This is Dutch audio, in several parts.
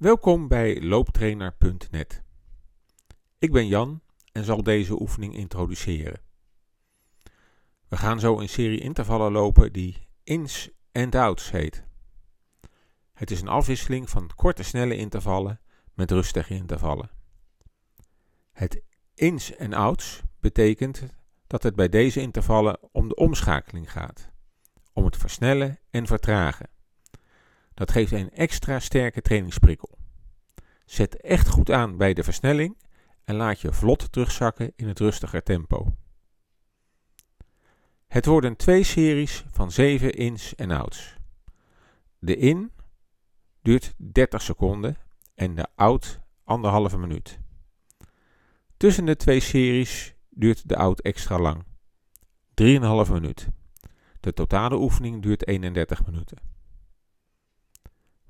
Welkom bij looptrainer.net. Ik ben Jan en zal deze oefening introduceren. We gaan zo een serie intervallen lopen die ins en outs heet. Het is een afwisseling van korte snelle intervallen met rustige intervallen. Het ins en outs betekent dat het bij deze intervallen om de omschakeling gaat, om het versnellen en vertragen. Dat geeft een extra sterke trainingsprikkel. Zet echt goed aan bij de versnelling en laat je vlot terugzakken in het rustiger tempo. Het worden twee series van 7 ins en outs. De in duurt 30 seconden en de out anderhalve minuut. Tussen de twee series duurt de out extra lang. 3,5 minuut. De totale oefening duurt 31 minuten.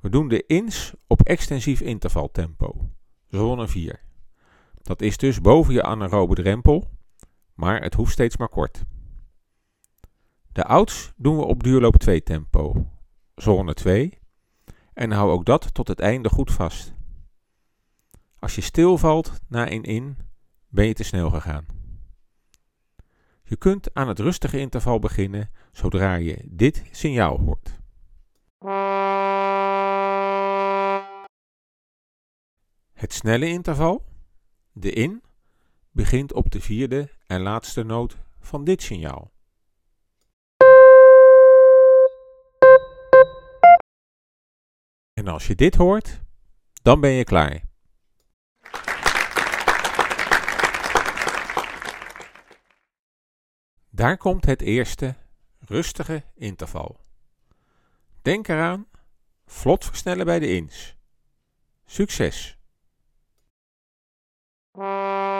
We doen de ins op extensief intervaltempo, zone 4. Dat is dus boven je anaerobe drempel, maar het hoeft steeds maar kort. De outs doen we op duurloop 2 tempo, zone 2, en hou ook dat tot het einde goed vast. Als je stilvalt na een in, ben je te snel gegaan. Je kunt aan het rustige interval beginnen zodra je dit signaal hoort. Het snelle interval, de in, begint op de vierde en laatste noot van dit signaal. En als je dit hoort, dan ben je klaar. Daar komt het eerste rustige interval. Denk eraan, vlot versnellen bij de ins. Succes! Thank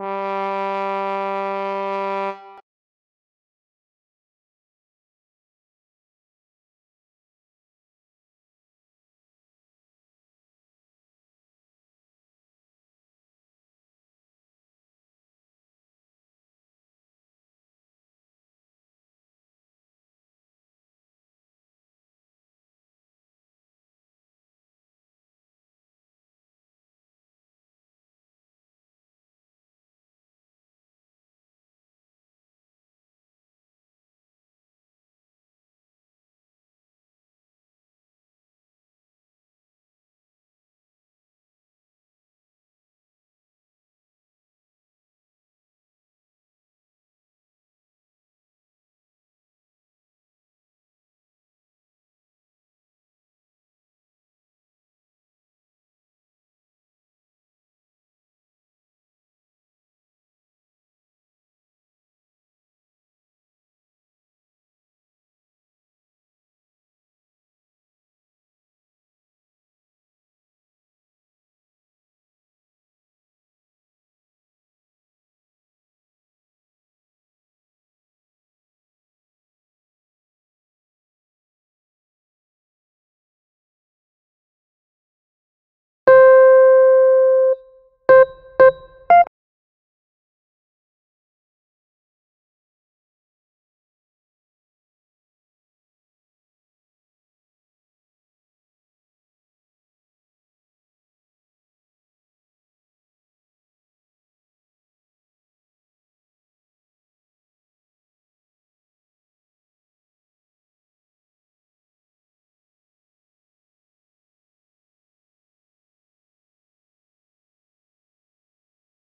Mm-hmm.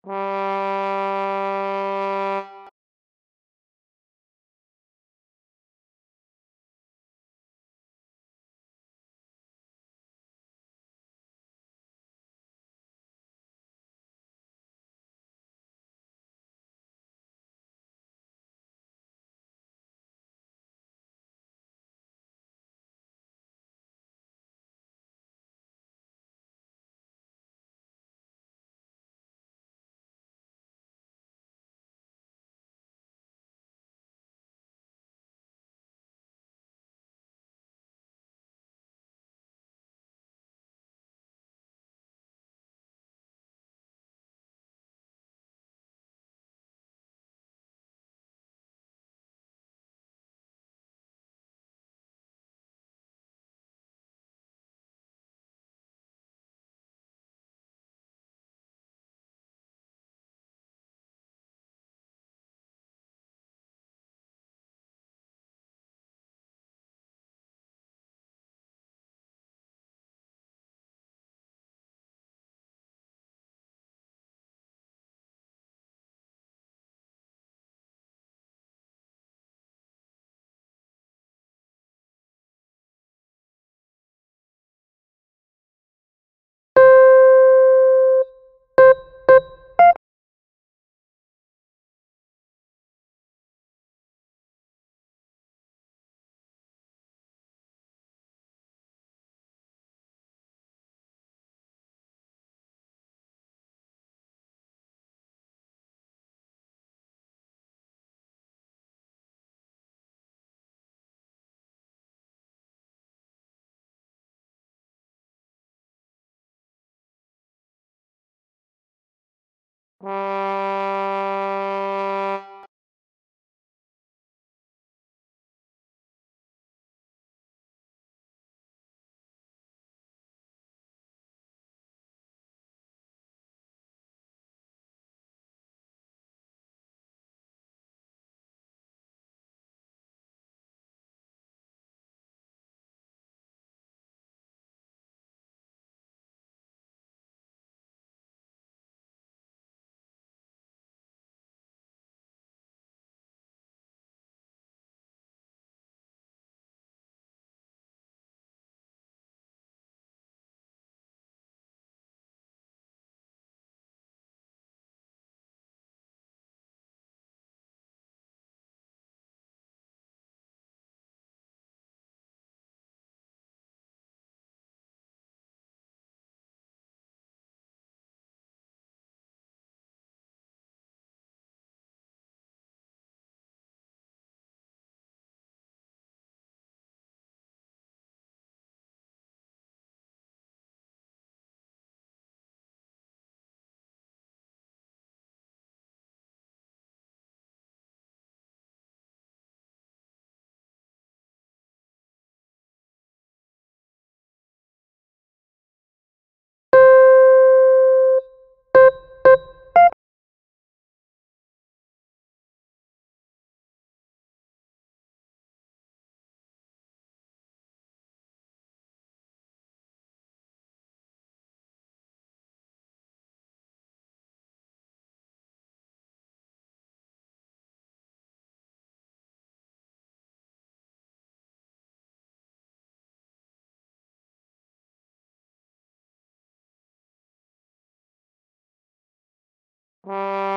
Mm-hmm. Mm-hmm. Mm-hmm.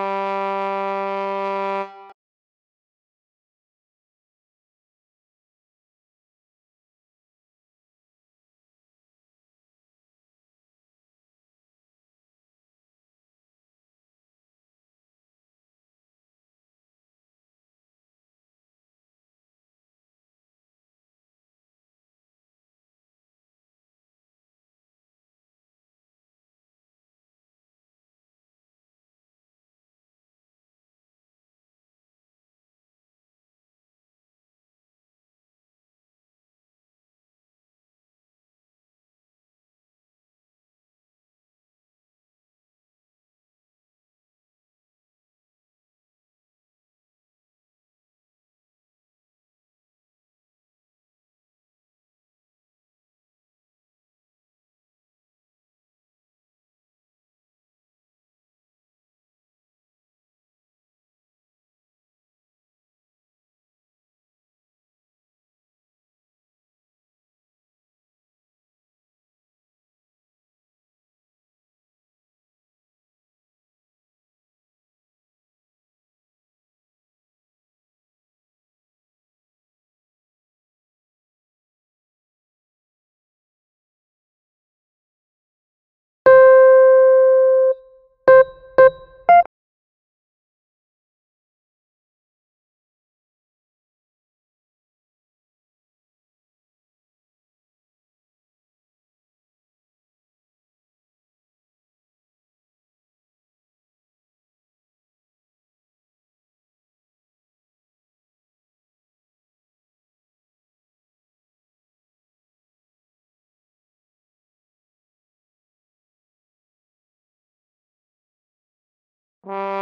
Mm-hmm.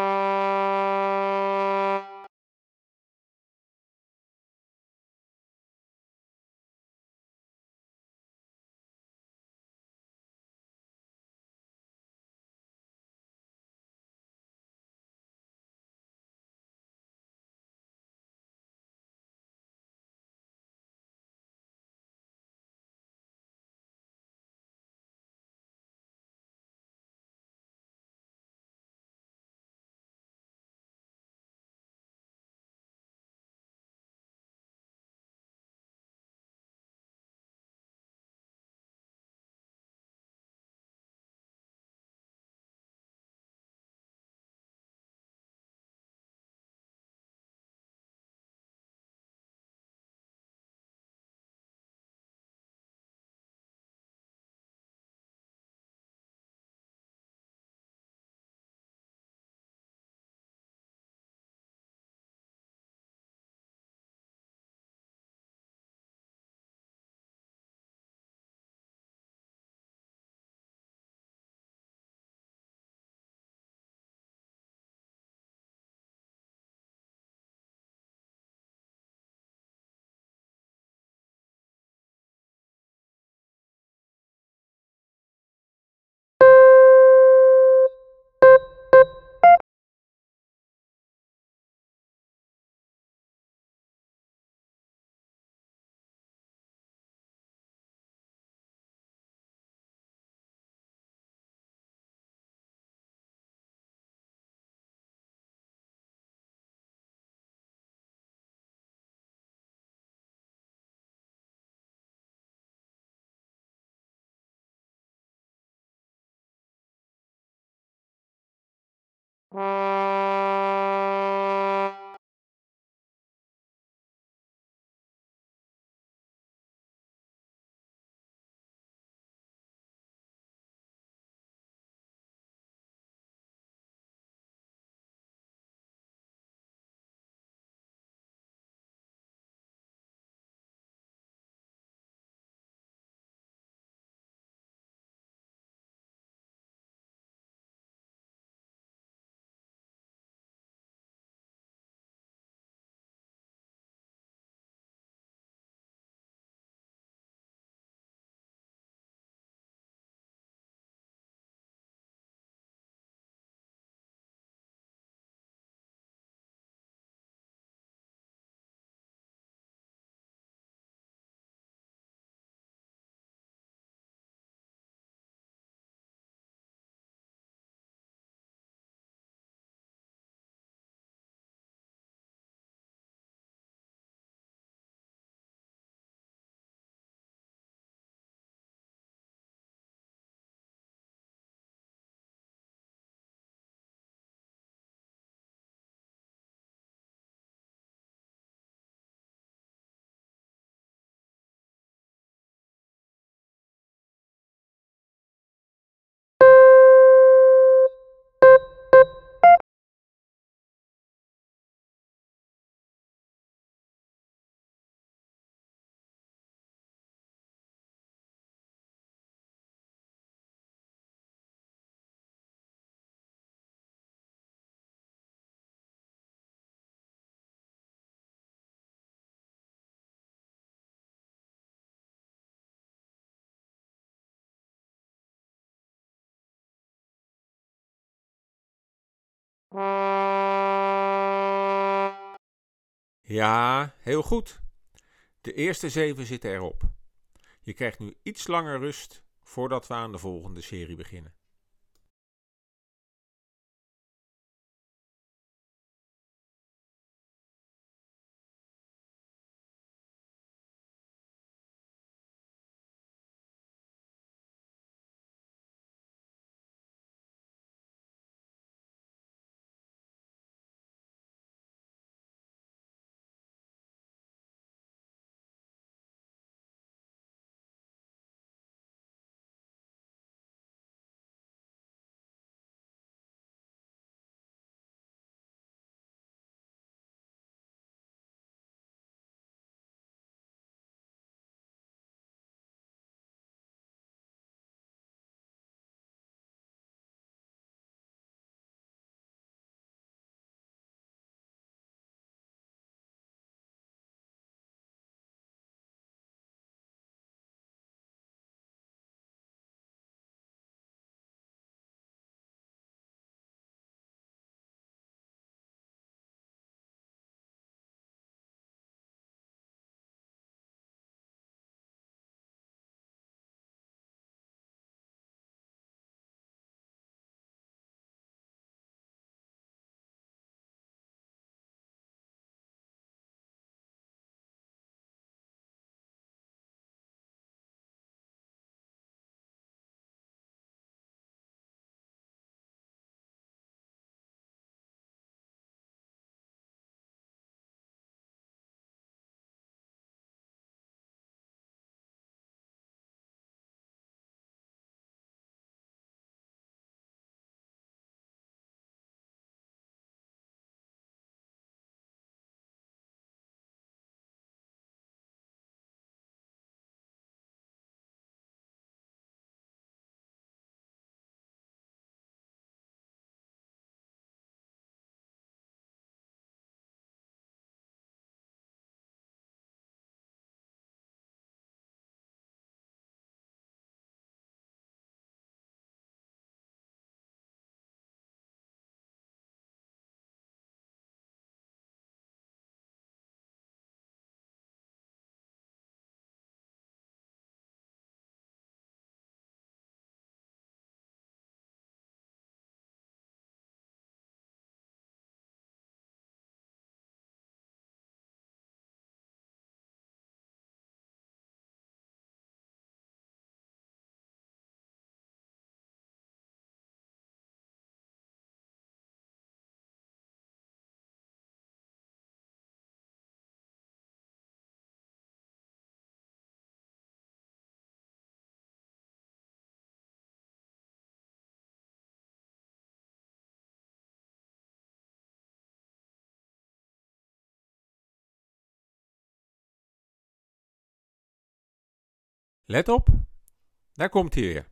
Mm-hmm. Ja, heel goed. De eerste zeven zitten erop. Je krijgt nu iets langer rust voordat we aan de volgende serie beginnen. Let op, daar komt hij weer.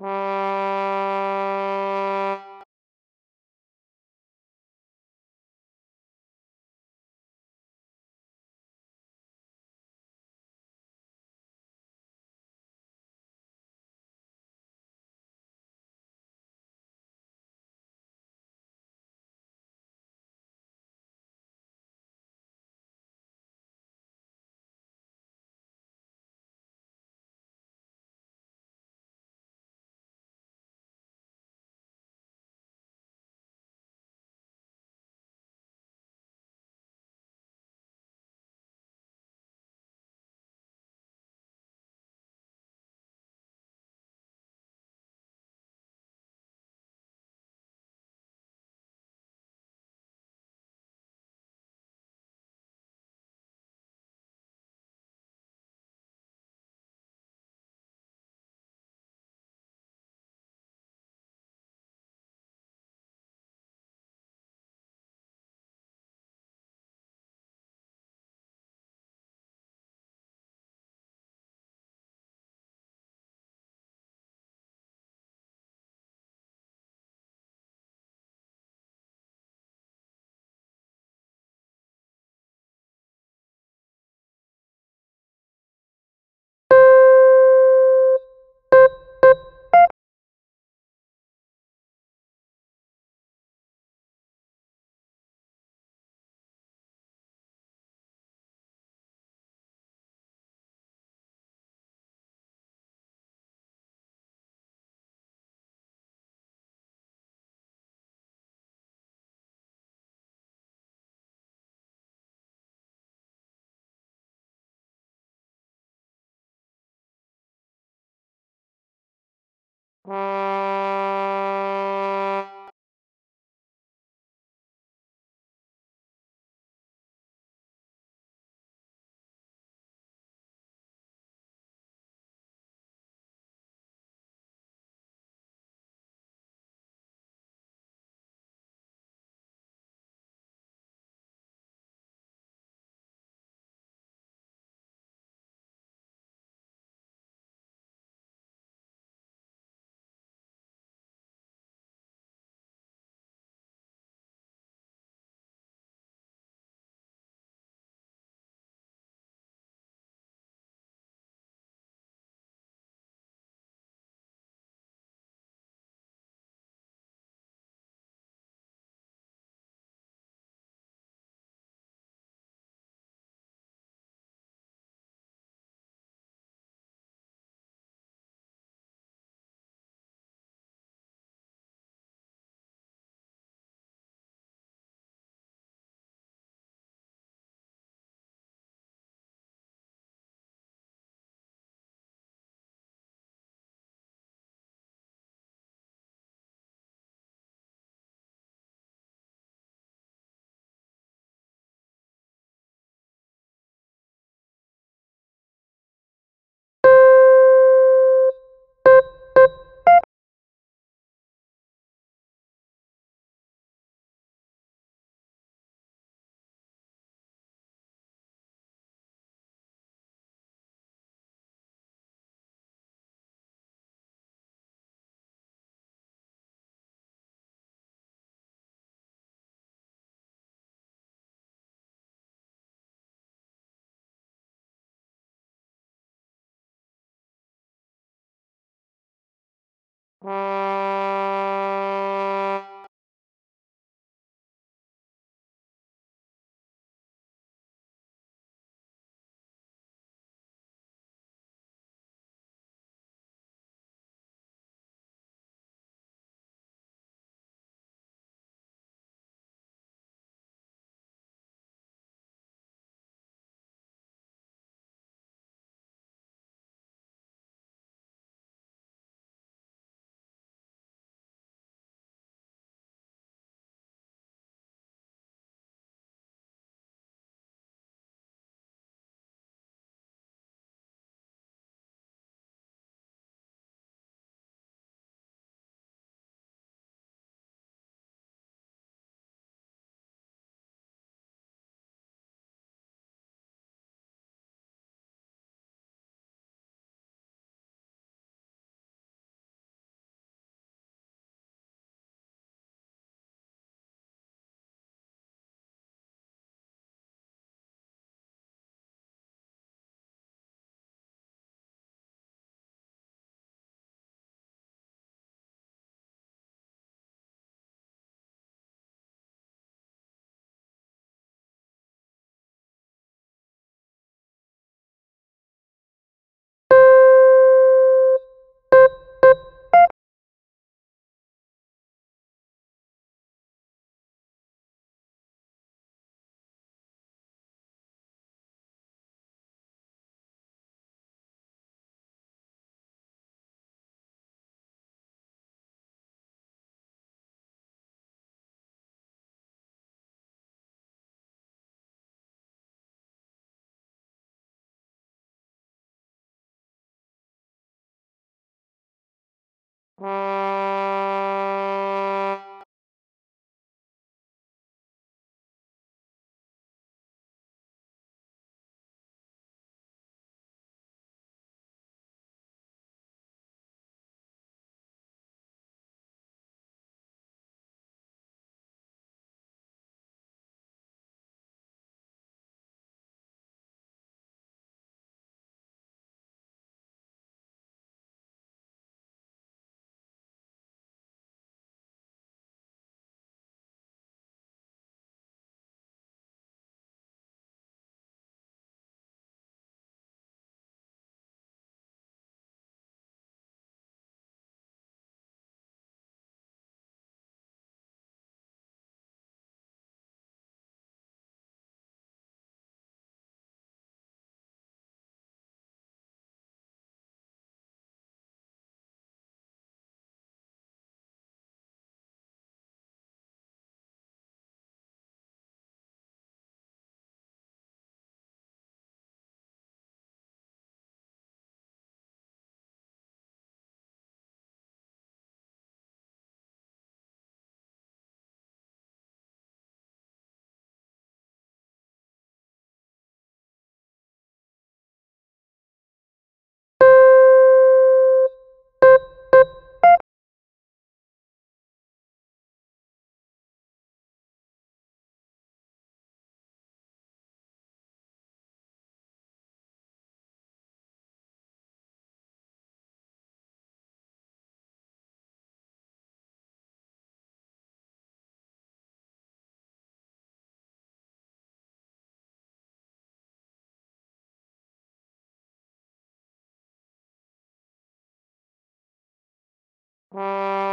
Mm-hmm. Mm-hmm. Mm-hmm.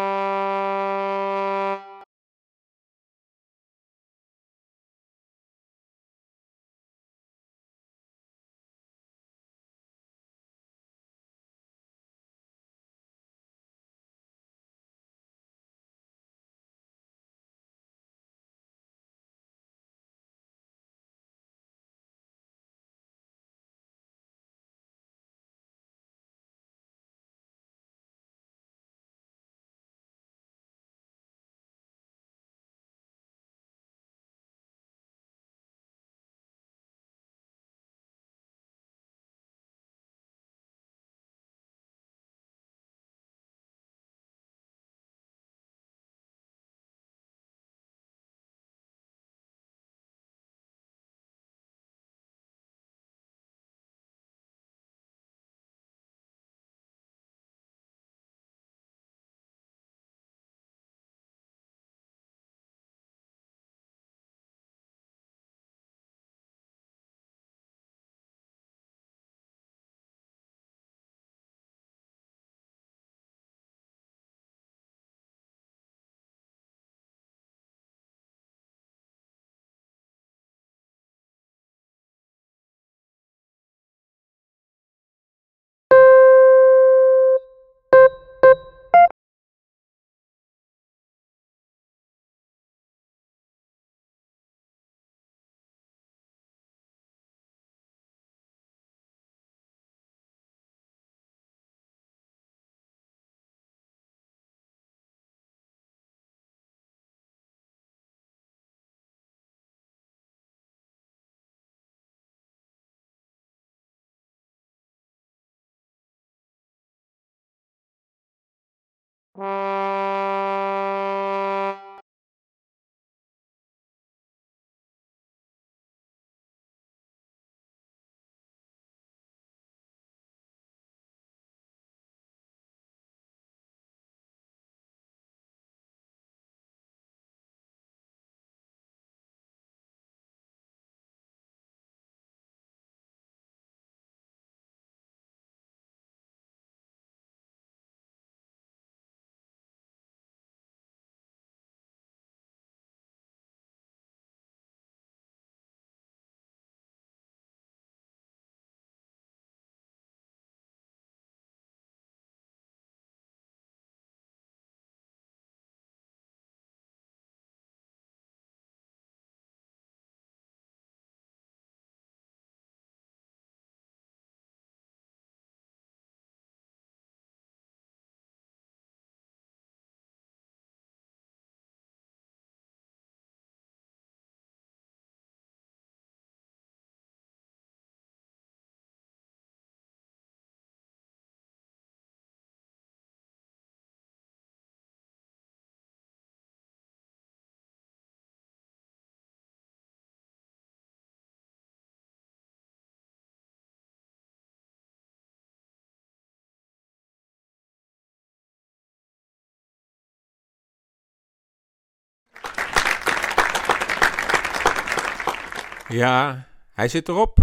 Ja, hij zit erop.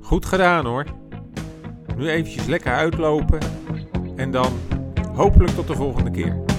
Goed gedaan hoor. Nu eventjes lekker uitlopen en dan hopelijk tot de volgende keer.